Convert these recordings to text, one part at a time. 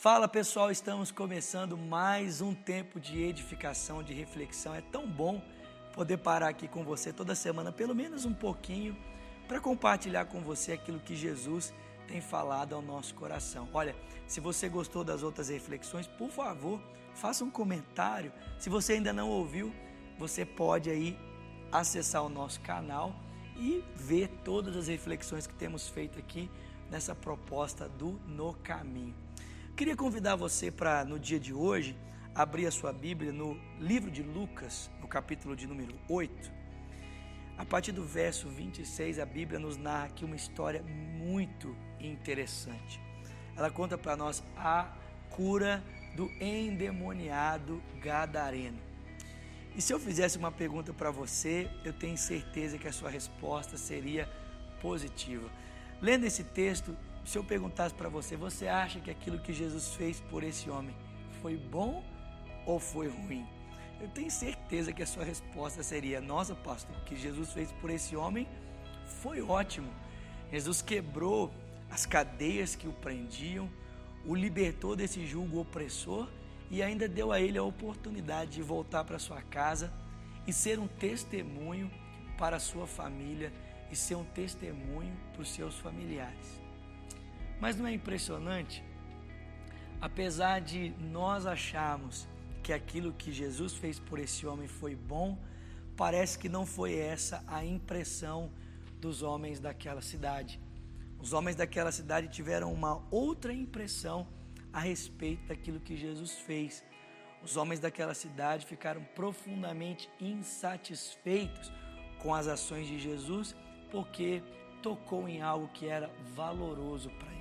Fala pessoal, estamos começando mais um tempo de edificação, de reflexão. É tão bom poder parar aqui com você toda semana, pelo menos um pouquinho, para compartilhar com você aquilo que Jesus tem falado ao nosso coração. Olha, se você gostou das outras reflexões, por favor, faça um comentário. Se você ainda não ouviu, você pode aí acessar o nosso canal e ver todas as reflexões que temos feito aqui nessa proposta do No Caminho. Queria convidar você para, no dia de hoje, abrir a sua Bíblia no livro de Lucas, no capítulo de número 8. A partir do verso 26, a Bíblia nos narra aqui uma história muito interessante. Ela conta para nós a cura do endemoniado gadareno. E se eu fizesse uma pergunta para você, eu tenho certeza que a sua resposta seria positiva. Lendo esse texto, se eu perguntasse para você, você acha que aquilo que Jesus fez por esse homem foi bom ou foi ruim? Eu tenho certeza que a sua resposta seria: Nossa, pastor, o que Jesus fez por esse homem foi ótimo. Jesus quebrou as cadeias que o prendiam, o libertou desse julgo opressor e ainda deu a ele a oportunidade de voltar para sua casa e ser um testemunho para a sua família e ser um testemunho para os seus familiares. Mas não é impressionante? Apesar de nós acharmos que aquilo que Jesus fez por esse homem foi bom, parece que não foi essa a impressão dos homens daquela cidade. Os homens daquela cidade tiveram uma outra impressão a respeito daquilo que Jesus fez. Os homens daquela cidade ficaram profundamente insatisfeitos com as ações de Jesus, porque tocou em algo que era valoroso para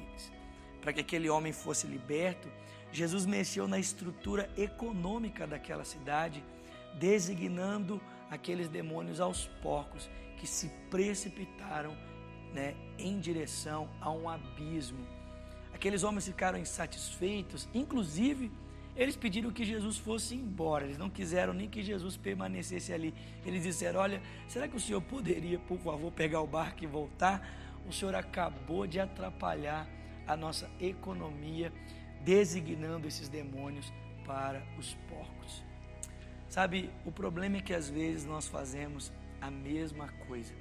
para que aquele homem fosse liberto, Jesus mexeu na estrutura econômica daquela cidade, designando aqueles demônios aos porcos que se precipitaram né, em direção a um abismo. Aqueles homens ficaram insatisfeitos, inclusive eles pediram que Jesus fosse embora, eles não quiseram nem que Jesus permanecesse ali. Eles disseram: Olha, será que o senhor poderia, por favor, pegar o barco e voltar? O senhor acabou de atrapalhar a nossa economia, designando esses demônios para os porcos. Sabe, o problema é que às vezes nós fazemos a mesma coisa.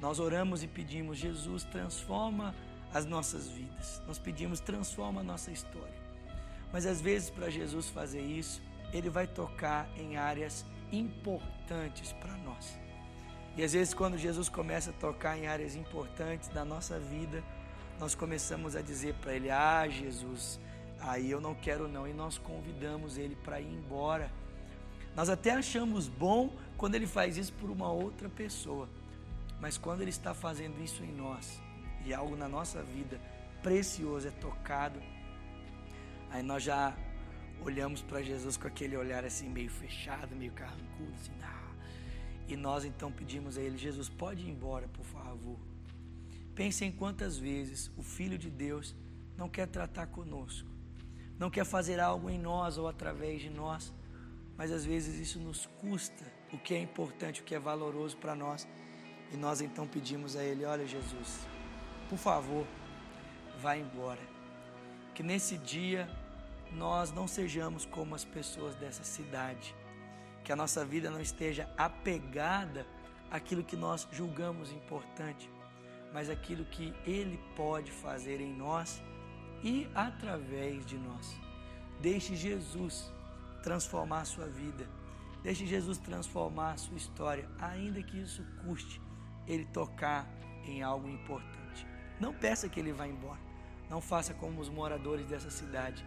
Nós oramos e pedimos, Jesus, transforma as nossas vidas. Nós pedimos, transforma a nossa história. Mas às vezes, para Jesus fazer isso, ele vai tocar em áreas importantes para nós. E às vezes, quando Jesus começa a tocar em áreas importantes da nossa vida, nós começamos a dizer para ele: Ah, Jesus, aí eu não quero não. E nós convidamos ele para ir embora. Nós até achamos bom quando ele faz isso por uma outra pessoa, mas quando ele está fazendo isso em nós e algo na nossa vida precioso é tocado, aí nós já olhamos para Jesus com aquele olhar assim meio fechado, meio carrancudo, assim, ah. e nós então pedimos a ele: Jesus, pode ir embora, por favor. Pense em quantas vezes o Filho de Deus não quer tratar conosco, não quer fazer algo em nós ou através de nós, mas às vezes isso nos custa o que é importante, o que é valoroso para nós. E nós então pedimos a Ele: Olha, Jesus, por favor, vá embora. Que nesse dia nós não sejamos como as pessoas dessa cidade, que a nossa vida não esteja apegada àquilo que nós julgamos importante, mas aquilo que Ele pode fazer em nós e através de nós. Deixe Jesus transformar a sua vida. Deixe Jesus transformar a sua história, ainda que isso custe ele tocar em algo importante. Não peça que ele vá embora. Não faça como os moradores dessa cidade.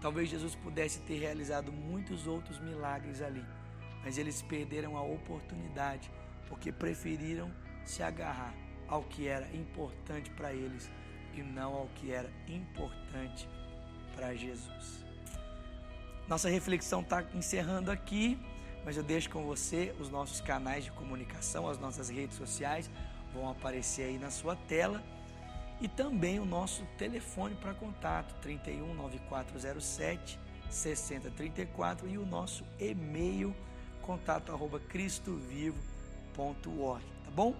Talvez Jesus pudesse ter realizado muitos outros milagres ali, mas eles perderam a oportunidade porque preferiram se agarrar ao que era importante para eles e não ao que era importante para Jesus. Nossa reflexão está encerrando aqui, mas eu deixo com você os nossos canais de comunicação, as nossas redes sociais vão aparecer aí na sua tela e também o nosso telefone para contato 31 9407 6034 e o nosso e-mail contato arroba cristovivo.org, tá bom?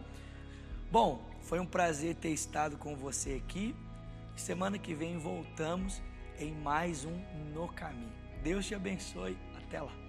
Bom, foi um prazer ter estado com você aqui. Semana que vem voltamos em mais um No Caminho. Deus te abençoe. Até lá.